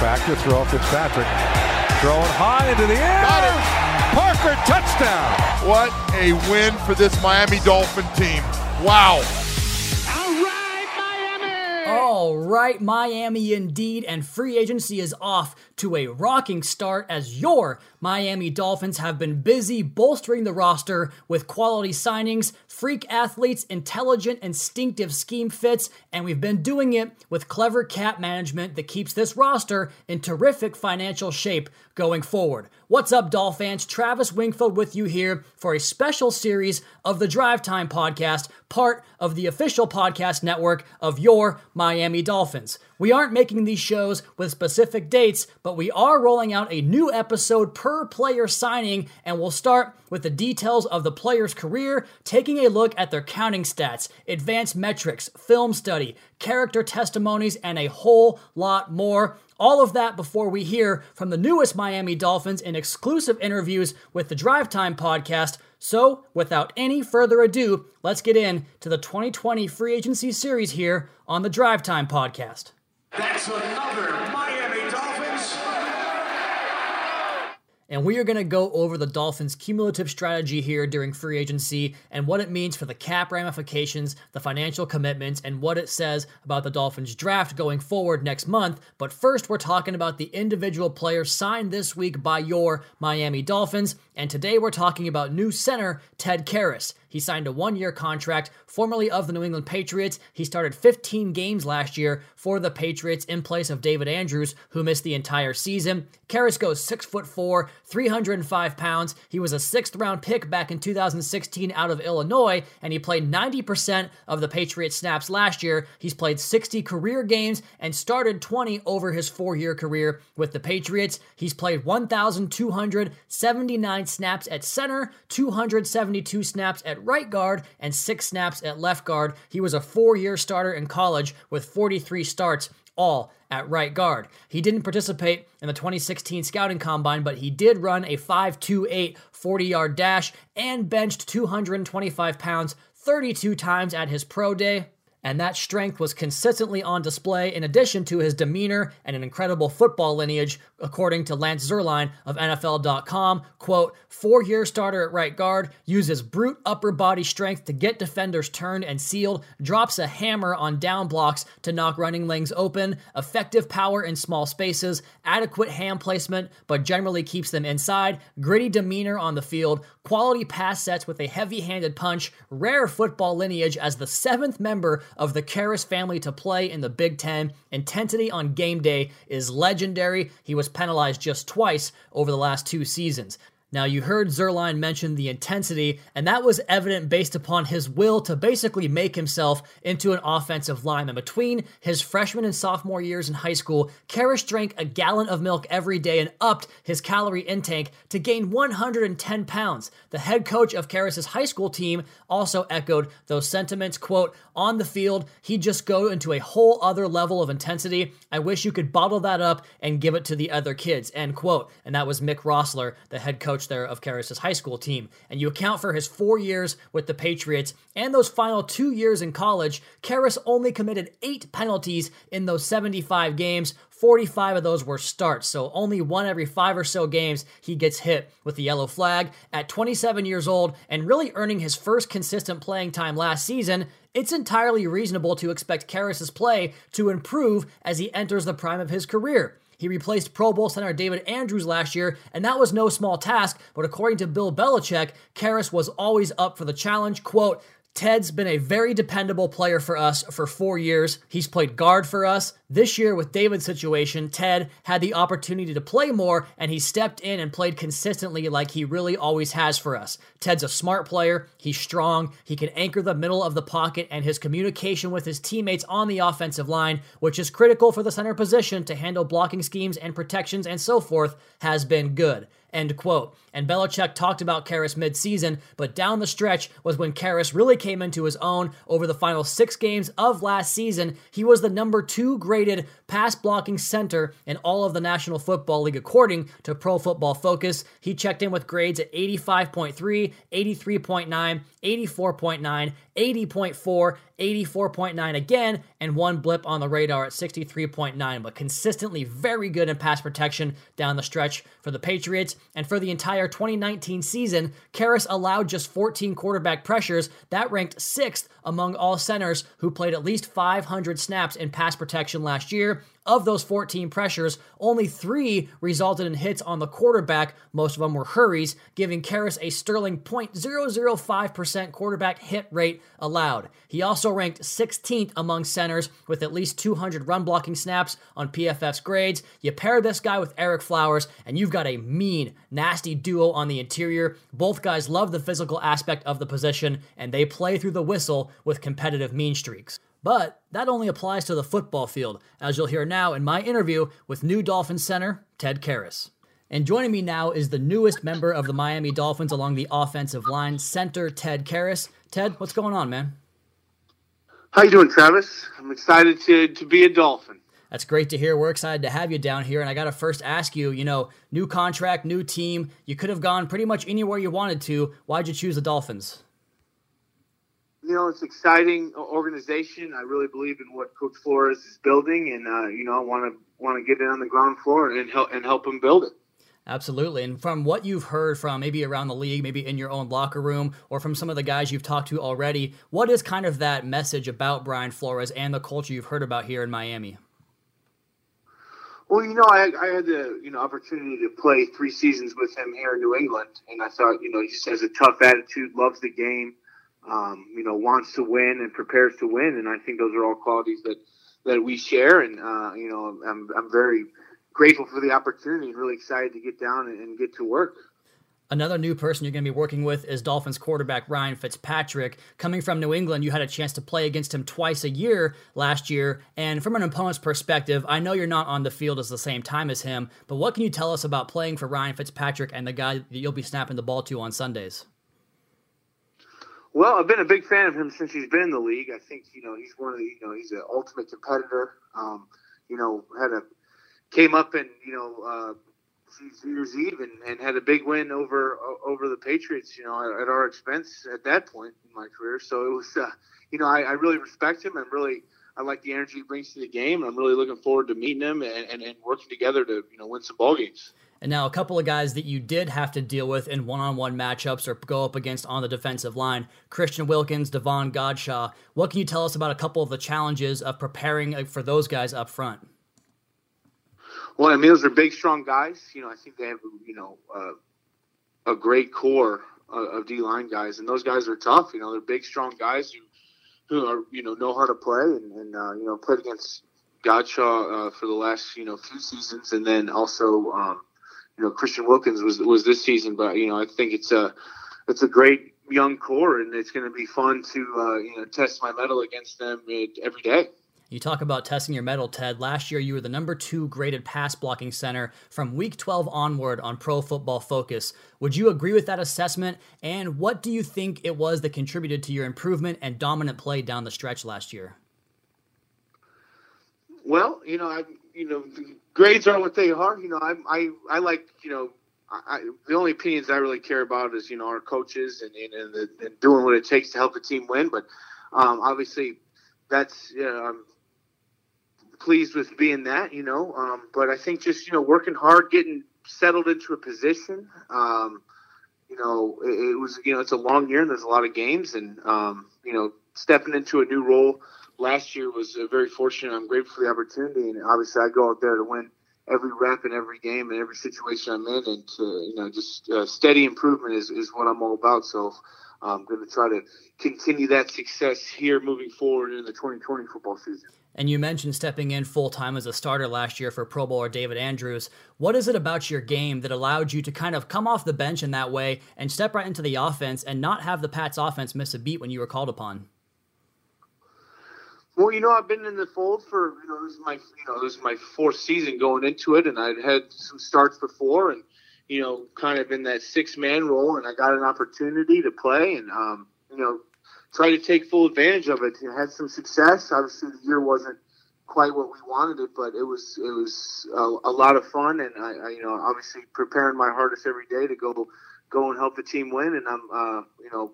Back to throw. Fitzpatrick throwing high into the air. Got it. Parker touchdown. What a win for this Miami Dolphin team. Wow. All right, Miami indeed, and free agency is off to a rocking start as your Miami Dolphins have been busy bolstering the roster with quality signings, freak athletes, intelligent, instinctive scheme fits, and we've been doing it with clever cap management that keeps this roster in terrific financial shape going forward. What's up, Doll fans? Travis Wingfield with you here for a special series of the Drive Time podcast, part of the official podcast network of your Miami Dolphins. We aren't making these shows with specific dates, but we are rolling out a new episode per player signing, and we'll start with the details of the player's career, taking a look at their counting stats, advanced metrics, film study, character testimonies, and a whole lot more. All of that before we hear from the newest Miami Dolphins in exclusive interviews with the Drive Time podcast. So, without any further ado, let's get in to the 2020 free agency series here on the Drive Time podcast. That's another Miami Dolphins. And we are going to go over the Dolphins' cumulative strategy here during free agency and what it means for the cap ramifications, the financial commitments, and what it says about the Dolphins' draft going forward next month. But first, we're talking about the individual players signed this week by your Miami Dolphins. And today, we're talking about new center Ted Karras. He signed a one year contract, formerly of the New England Patriots. He started 15 games last year for the Patriots in place of David Andrews, who missed the entire season. Karras goes 6 foot 4, 305 pounds. He was a sixth round pick back in 2016 out of Illinois, and he played 90% of the Patriots snaps last year. He's played 60 career games and started 20 over his four year career with the Patriots. He's played 1,279 snaps at center, 272 snaps at right guard, and six snaps at left guard. He was a four year starter in college with 43 starts, all at right guard. He didn't participate in the 2016 scouting combine, but he did run a 5.28 40 yard dash and benched 225 pounds 32 times at his pro day and that strength was consistently on display in addition to his demeanor and an incredible football lineage, according to Lance Zierlein of NFL.com. Quote, four year starter at right guard, uses brute upper body strength to get defenders turned and sealed, drops a hammer on down blocks to knock running lanes open, effective power in small spaces, adequate hand placement, but generally keeps them inside, gritty demeanor on the field, quality pass sets with a heavy handed punch, rare football lineage as the seventh member of the Karras family to play in the Big Ten. Intensity on game day is legendary. He was penalized just twice over the last two seasons. Now, you heard Zierlein mention the intensity, and that was evident based upon his will to basically make himself into an offensive lineman. Between his freshman and sophomore years in high school, Karras drank a gallon of milk every day and upped his calorie intake to gain 110 pounds. The head coach of Karras' high school team also echoed those sentiments. Quote, on the field, he'd just go into a whole other level of intensity. I wish you could bottle that up and give it to the other kids, end quote. And that was Mick Rossler, the head coach there of Karras' high school team. And you account for his four years with the Patriots and those final two years in college, Karras only committed eight penalties in those 75 games. 45 of those were starts, so only one every five or so games he gets hit with the yellow flag. At 27 years old and really earning his first consistent playing time last season, it's entirely reasonable to expect Karras' play to improve as he enters the prime of his career. He replaced Pro Bowl center David Andrews last year, and that was no small task, but according to Bill Belichick, Karras was always up for the challenge. Quote, Ted's been a very dependable player for us for four years. He's played guard for us. This year, with David's situation, Ted had the opportunity to play more, and he stepped in and played consistently like he really always has for us. Ted's a smart player. He's strong. He can anchor the middle of the pocket, and his communication with his teammates on the offensive line, which is critical for the center position to handle blocking schemes and protections and so forth, has been good. End quote. And Belichick talked about Karras midseason, but down the stretch was when Karras really came into his own over the final six games of last season. He was the number two graded pass blocking center in all of the National Football League, according to Pro Football Focus. He checked in with grades at 85.3, 83.9, 84.9, 80.4, 84.9 again, and one blip on the radar at 63.9, but consistently very good in pass protection down the stretch for the Patriots. And for the entire 2019 season, Karras allowed just 14 quarterback pressures. That ranked sixth among all centers who played at least 500 snaps in pass protection last year. Of those 14 pressures, only three resulted in hits on the quarterback. Most of them were hurries, giving Karras a sterling 0.005% quarterback hit rate allowed. He also ranked 16th among centers with at least 200 run blocking snaps on PFF's grades. You pair this guy with Ereck Flowers, and you've got a mean, nasty duo on the interior. Both guys love the physical aspect of the position, and they play through the whistle with competitive mean streaks. But that only applies to the football field, as you'll hear now in my interview with new Dolphins center Ted Karras. And joining me now is the newest member of the Miami Dolphins along the offensive line, center Ted Karras. Ted, what's going on, man? How you doing, Travis? I'm excited to, to be a Dolphin. That's great to hear. We're excited to have you down here. And I got to first ask you, you know, new contract, new team. You could have gone pretty much anywhere you wanted to. Why'd you choose the Dolphins? You know, it's exciting organization. I really believe in what Coach Flores is building, and uh, you know, I want to want to get in on the ground floor and help and help him build it. Absolutely. And from what you've heard from maybe around the league, maybe in your own locker room, or from some of the guys you've talked to already, what is kind of that message about Brian Flores and the culture you've heard about here in Miami? Well, you know, I, I had the you know opportunity to play three seasons with him here in New England, and I thought you know he just has a tough attitude, loves the game um, you know, wants to win and prepares to win. And I think those are all qualities that, that we share. And, uh, you know, I'm, I'm very grateful for the opportunity and really excited to get down and, and get to work. Another new person you're going to be working with is Dolphins quarterback Ryan Fitzpatrick. Coming from New England, you had a chance to play against him twice a year last year. And from an opponent's perspective, I know you're not on the field at the same time as him, but what can you tell us about playing for Ryan Fitzpatrick and the guy that you'll be snapping the ball to on Sundays? Well, I've been a big fan of him since he's been in the league. I think you know he's one of the you know he's an ultimate competitor. Um, you know, had a came up and you know uh, New Year's Eve and, and had a big win over over the Patriots. You know, at, at our expense at that point in my career. So it was uh, you know I, I really respect him and really I like the energy he brings to the game. I'm really looking forward to meeting him and, and, and working together to you know win some ball games. And now a couple of guys that you did have to deal with in one-on-one matchups or go up against on the defensive line: Christian Wilkins, Davon Godchaux. What can you tell us about a couple of the challenges of preparing uh, for those guys up front? Well, I mean, those are big, strong guys. You know, I think they have you know uh, a great core of D line guys, and those guys are tough. You know, they're big, strong guys who who are you know know how to play and, and uh, you know played against Godchaux uh, for the last you know few seasons, and then also um, you know Christian Wilkins was was this season. But you know I think it's a it's a great young core, and it's going to be fun to uh, you know test my mettle against them every day. You talk about testing your mettle, Ted. Last year, you were the number two graded pass blocking center from week 12 onward on Pro Football Focus. Would you agree with that assessment? And what do you think it was that contributed to your improvement and dominant play down the stretch last year? Well, you know, I, you know, grades are what they are. You know, I, I, I like, you know, I, the only opinions I really care about is, you know, our coaches and, and, and, the, and doing what it takes to help the team win. But um, obviously, that's, you know, I'm pleased with being that, you know. Um, but I think just you know working hard, getting settled into a position. Um, you know, it, it, was you know it's a long year and there's a lot of games, and um, you know stepping into a new role last year was uh, very fortunate. I'm grateful for the opportunity, and obviously I go out there to win every rep in every game and every situation I'm in, and to you know just uh, steady improvement is, is what I'm all about. So. I'm going to try to continue that success here moving forward in the 2020 football season. And you mentioned stepping in full time as a starter last year for Pro Bowler David Andrews. What is it about your game that allowed you to kind of come off the bench in that way and step right into the offense and not have the Pats offense miss a beat when you were called upon? Well, you know, I've been in the fold for you know this is my you know this is my fourth season going into it, and I'd had some starts before, and you know, kind of in that six man role, and I got an opportunity to play, and um, you know, try to take full advantage of it. It had some success. Obviously, the year wasn't quite what we wanted it, but it was it was a, a lot of fun, and I, I, you know obviously preparing my hardest every day to go go and help the team win, and I'm uh, you know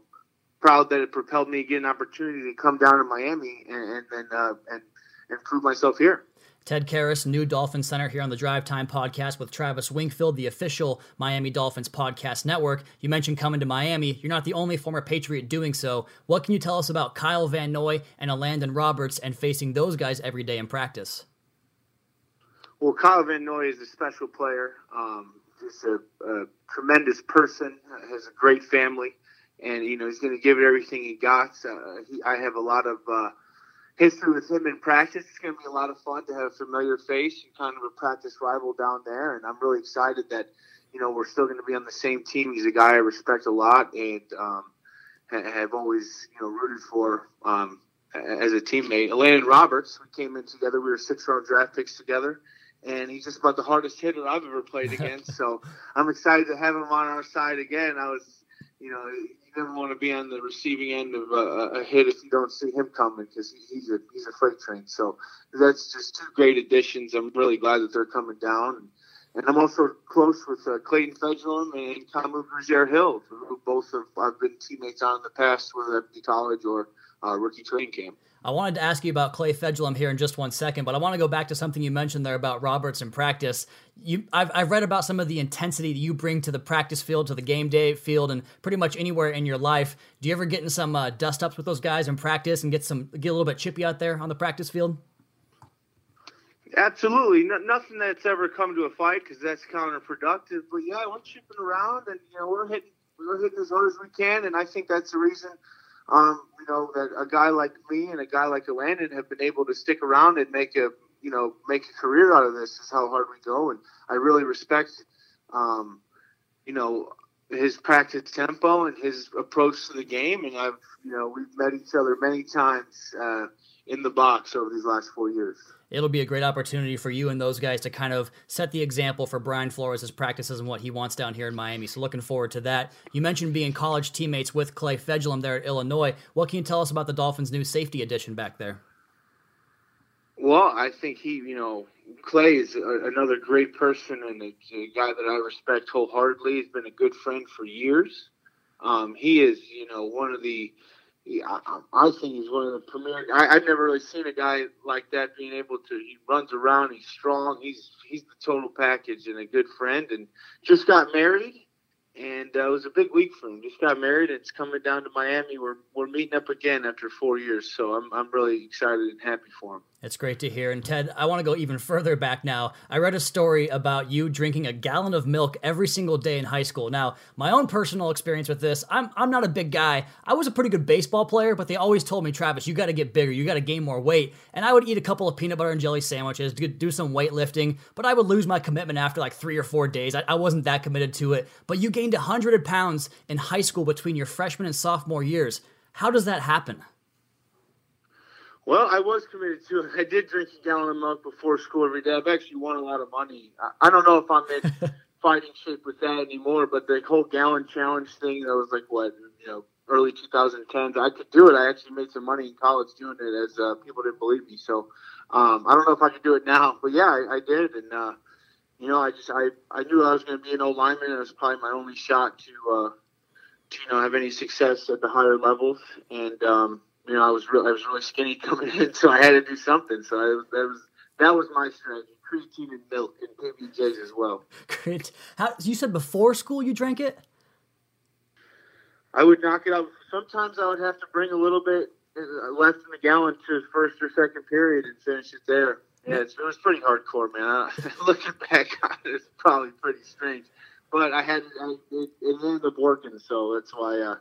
proud that it propelled me to get an opportunity to come down to Miami and and and, uh, and, and prove myself here. Ted Karras, new Dolphin Center here on the Drive Time podcast with Travis Wingfield, the official Miami Dolphins podcast network. You mentioned coming to Miami. You're not the only former Patriot doing so. What can you tell us about Kyle Van Noy and Landon Roberts and facing those guys every day in practice? Well, Kyle Van Noy is a special player. Um, he's a, a, tremendous person. Has a great family, and you know he's going to give it everything he got. Uh, he, I have a lot of uh, history with him in practice. It's going to be a lot of fun to have a familiar face and kind of a practice rival down there. And I'm really excited that you know we're still going to be on the same team. He's a guy I respect a lot and um, have always you know rooted for. Um, as a teammate, Landon Roberts, we came in together. We were six round draft picks together and he's just about the hardest hitter I've ever played against. so I'm excited to have him on our side again. I was, you know, never want to be on the receiving end of a, a hit if you don't see him coming because he, he's a he's a freight train. So that's just two great additions. I'm really glad that they're coming down. And I'm also close with uh, Clayton Fejedelem and Kamu Grugier-Hill, who both have I've been teammates on in the past, whether that be college or uh, rookie training camp. I wanted to ask you about Clay Fejedelem here in just one second, but I want to go back to something you mentioned there about Roberts in practice. You, I've, I've read about some of the intensity that you bring to the practice field, to the game day field, and pretty much anywhere in your life. Do you ever get in some uh, dust ups with those guys in practice and get some get a little bit chippy out there on the practice field? Absolutely, no, nothing that's ever come to a fight because that's counterproductive. But yeah, we're chipping around, and you know we're hitting we're hitting as hard as we can, and I think that's the reason um, you know, that a guy like me and a guy like Landon have been able to stick around and make a, you know, make a career out of this is how hard we go. And I really respect, um, you know, his practice tempo and his approach to the game. And I've, you know, we've met each other many times uh, in the box over these last four years it'll be a great opportunity for you and those guys to kind of set the example for Brian Flores' practices and what he wants down here in Miami. So looking forward to that. You mentioned being college teammates with Clay Fejedelem there at Illinois. What can you tell us about the Dolphins' new safety addition back there? Well, I think he, you know, Clay is a, another great person and a, a, guy that I respect wholeheartedly. He's been a good friend for years. Um, he is, you know, one of the I, I think he's one of the premier. I, I've never really seen a guy like that being able to. He runs around. He's strong. He's he's the total package and a good friend. And just got married and uh, it was a big week for him. Just got married, and it's coming down to Miami. We're we're meeting up again after four years, so I'm I'm really excited and happy for him. It's great to hear. And Ted, I want to go even further back now. I read a story about you drinking a gallon of milk every single day in high school. Now, my own personal experience with this, I'm I'm not a big guy. I was a pretty good baseball player, but they always told me, Travis, you got to get bigger, you got to gain more weight. And I would eat a couple of peanut butter and jelly sandwiches, do some weightlifting, but I would lose my commitment after like three or four days. I, I wasn't that committed to it. But you gained 100 pounds in high school between your freshman and sophomore years. How does that happen? Well, I was committed to it. I did drink a gallon of milk before school every day. I've actually won a lot of money. I, I don't know if I'm in fighting shape with that anymore, but the whole gallon challenge thing, that was like, what, you know, early 2010s. I could do it. I actually made some money in college doing it as uh, people didn't believe me. So um, I don't know if I could do it now, but yeah, I, I did. And, uh, you know, I just I, I knew I was going to be an old lineman, and it was probably my only shot to uh, to you know have any success at the higher levels. And um, you know, I was really I was really skinny coming in, so I had to do something. So I, that was that was my strategy: creatine and milk and PBJs as well. Great. How you said before school you drank it? I would knock it out. Sometimes I would have to bring a little bit less than a gallon to first or second period and finish it there. Yeah, it was pretty hardcore, man. looking back on it, it's probably pretty strange, but I had I, it, it ended up working, so that's why uh,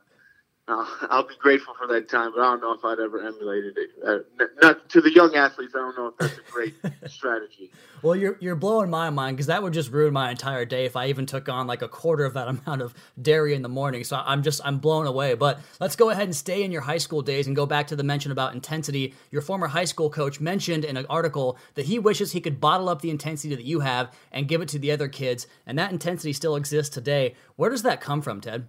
uh, I'll be grateful for that time, but I don't know if I'd ever emulated it. Uh, not to the young athletes, I don't know if that's a great strategy. Well, you're you're blowing my mind because that would just ruin my entire day if I even took on like a quarter of that amount of dairy in the morning. So I'm just I'm blown away. But let's go ahead and stay in your high school days and go back to the mention about intensity. Your former high school coach mentioned in an article that he wishes he could bottle up the intensity that you have and give it to the other kids, and that intensity still exists today. Where does that come from, Ted?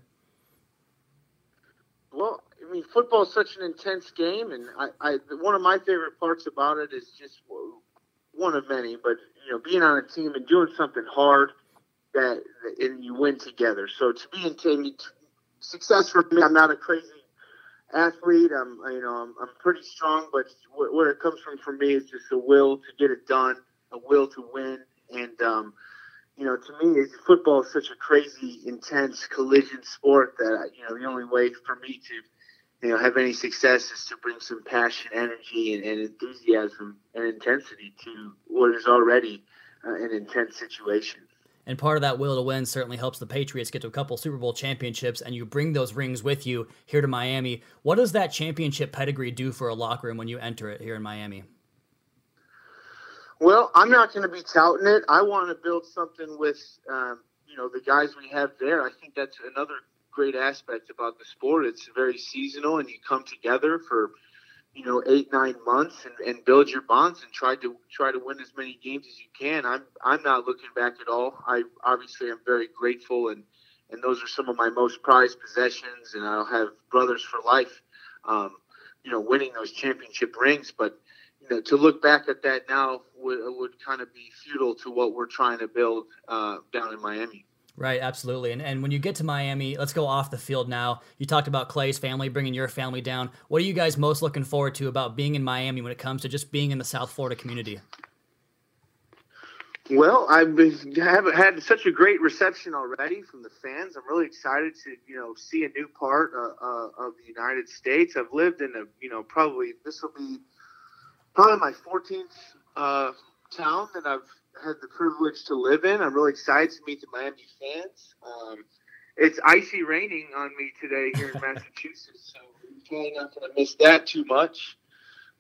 Mean, football is such an intense game, and I, I one of my favorite parts about it is just one of many, but you know, being on a team and doing something hard that and you win together. So to be in team success for me, I'm not a crazy athlete. I'm, you know, I'm, I'm pretty strong, but where it comes from for me is just a will to get it done, a will to win, and um, you know, to me, football is such a crazy, intense collision sport that you know the only way for me to you know have any success is to bring some passion, energy, and, and enthusiasm and intensity to what is already uh, an intense situation. And part of that will to win certainly helps the Patriots get to a couple Super Bowl championships, and you bring those rings with you here to Miami. What does that championship pedigree do for a locker room when you enter it here in Miami? Well, I'm not going to be touting it. I want to build something with, um, you know, the guys we have there. I think that's another great aspect about the sport. It's very seasonal, and you come together for – you know eight nine months and, and build your bonds and try to try to win as many games as you can. I'm I'm not looking back at all. I obviously am very grateful and and those are some of my most prized possessions and I'll have brothers for life. Um, you know, winning those championship rings, but you know, to look back at that now would would kind of be futile to what we're trying to build uh, down in Miami. Right, absolutely. And and when you get to Miami, let's go off the field now. You talked about Clay's family, bringing your family down. What are you guys most looking forward to about being in Miami when it comes to just being in the South Florida community? Well, I've been, have had such a great reception already from the fans. I'm really excited to you know see a new part uh, uh, of the United States. I've lived in a you know probably this will be probably my 14th uh, town that I've had the privilege to live in. I'm really excited to meet the Miami fans. Um, it's icy raining on me today here in Massachusetts, so I'm probably not going to miss that too much.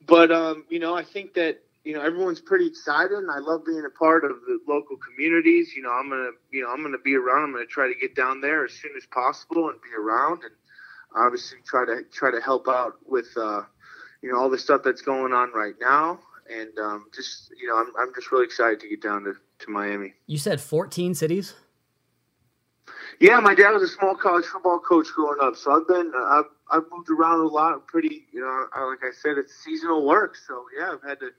But um, you know, I think that you know everyone's pretty excited, and I love being a part of the local communities. You know, I'm gonna you know I'm gonna be around. I'm gonna try to get down there as soon as possible and be around, and obviously try to try to help out with uh, you know all the stuff that's going on right now and um, just you know, I'm I'm just really excited to get down to, to Miami. You said 14 cities. Yeah, my dad was a small college football coach growing up, so I've been I've I've moved around a lot. I'm pretty, you know, like I said, it's seasonal work, so yeah, I've had to.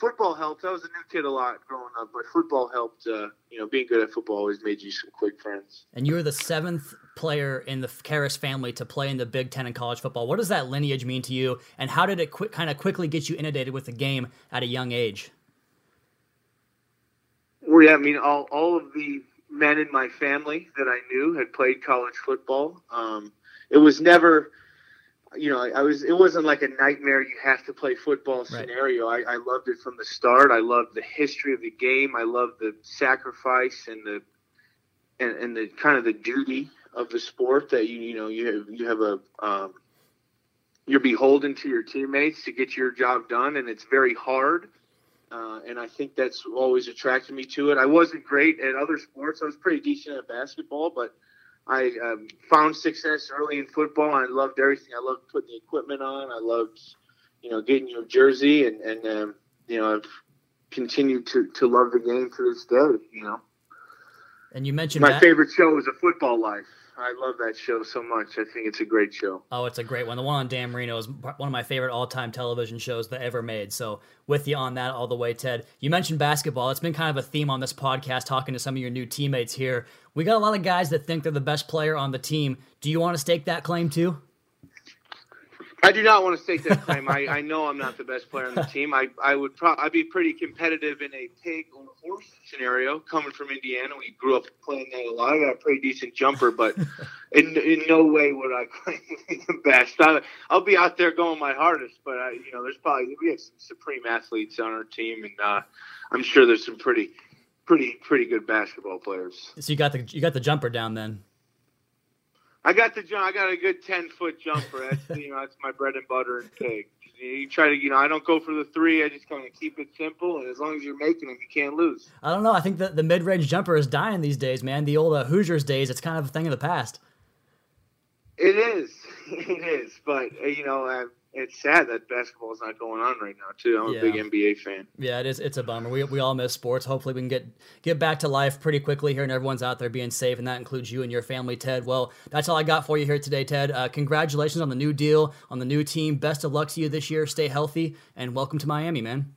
Football helped. I was a new kid a lot growing up, but football helped. Uh, you know, being good at football always made you some quick friends. And you were the seventh player in the Karras family to play in the Big Ten in college football. What does that lineage mean to you, and how did it qu- kind of quickly get you inundated with the game at a young age? Well, yeah, I mean, all, all of the men in my family that I knew had played college football. Um, it was never, you know, I was. It wasn't like a nightmare. You have to play football scenario. Right. I, I loved it from the start. I loved the history of the game. I loved the sacrifice and the and, and the kind of the duty of the sport that you you know you have you have a um, you're beholden to your teammates to get your job done, and it's very hard. Uh, and I think that's always attracted me to it. I wasn't great at other sports. I was pretty decent at basketball, but I um, found success early in football. I loved everything. I loved putting the equipment on. I loved, you know, getting your jersey, and and um, you know, I've continued to to love the game to this day. You know. And you mentioned my favorite show is A Football Life. I love that show so much. I think it's a great show. Oh, it's a great one. The one on Dan Marino is one of my favorite all-time television shows that ever made. So, with you on that all the way, Ted. You mentioned basketball. It's been kind of a theme on this podcast, talking to some of your new teammates here. We got a lot of guys that think they're the best player on the team. Do you want to stake that claim too? I do not want to stake that claim. I, I know I'm not the best player on the team. I, I would pro- I'd be pretty competitive in a pig or horse scenario. Coming from Indiana, we grew up playing that a lot. I got a pretty decent jumper, but in in no way would I claim to be the best. I, will be out there going my hardest, but I, you know, there's probably we have some supreme athletes on our team, and uh, I'm sure there's some pretty pretty pretty good basketball players. So you got the you got the jumper down then. I got the jump. I got a good ten foot jumper. That's you know that's my bread and butter and pig. You try to you know I don't go for the three. I just kind of keep it simple, and as long as you're making them, you can't lose. I don't know. I think that the mid range jumper is dying these days, man. The old uh, Hoosiers days. It's kind of a thing of the past. It is. It is. But uh, you know. It's sad that basketball is not going on right now too. I'm yeah. a big NBA fan. Yeah, it is. It's a bummer. We, we all miss sports. Hopefully, we can get get back to life pretty quickly here, and everyone's out there being safe, and that includes you and your family, Ted. Well, that's all I got for you here today, Ted. Uh, congratulations on the new deal, on the new team. Best of luck to you this year. Stay healthy, and welcome to Miami, man.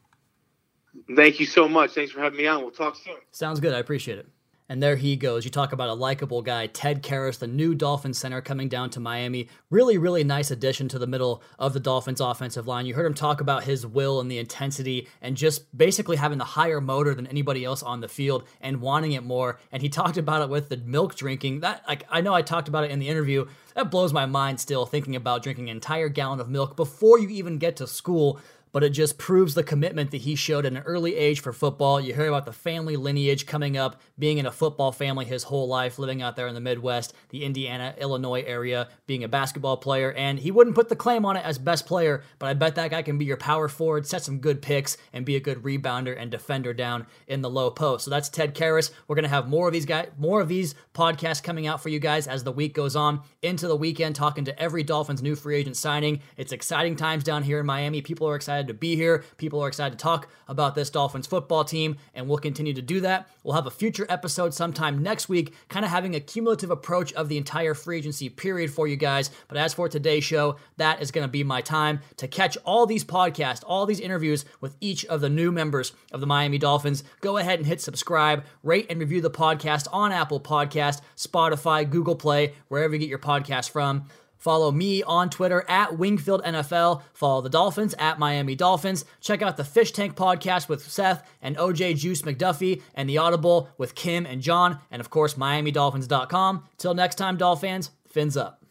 Thank you so much. Thanks for having me on. We'll talk soon. Sounds good. I appreciate it. And there he goes. You talk about a likable guy, Ted Karras, the new Dolphins center coming down to Miami. Really, really nice addition to the middle of the Dolphins offensive line. You heard him talk about his will and the intensity and just basically having the higher motor than anybody else on the field and wanting it more. And he talked about it with the milk drinking. That like I know I talked about it in the interview. That blows my mind still thinking about drinking an entire gallon of milk before you even get to school but it just proves the commitment that he showed at an early age for football. You hear about the family lineage coming up, being in a football family his whole life, living out there in the Midwest, the Indiana, Illinois area, being a basketball player, and he wouldn't put the claim on it as best player, but I bet that guy can be your power forward, set some good picks, and be a good rebounder and defender down in the low post. So that's Ted Karras. We're gonna have more of these guys, more of these podcasts coming out for you guys as the week goes on into the weekend, talking to every Dolphins new free agent signing. It's exciting times down here in Miami. People are excited excited to be here. People are excited to talk about this Dolphins football team, and we'll continue to do that. We'll have a future episode sometime next week, kind of having a cumulative approach of the entire free agency period for you guys. But as for today's show, that is going to be my time to catch all these podcasts, all these interviews with each of the new members of the Miami Dolphins. Go ahead and hit subscribe, rate and review the podcast on Apple Podcast, Spotify, Google Play, wherever you get your podcast from. Follow me on Twitter at Wingfield NFL. Follow the Dolphins at Miami Dolphins. Check out the Fish Tank podcast with Seth and OJ Juice McDuffie and the Audible with Kim and John. And of course, MiamiDolphins.com. Till next time, Dolphins, fins up.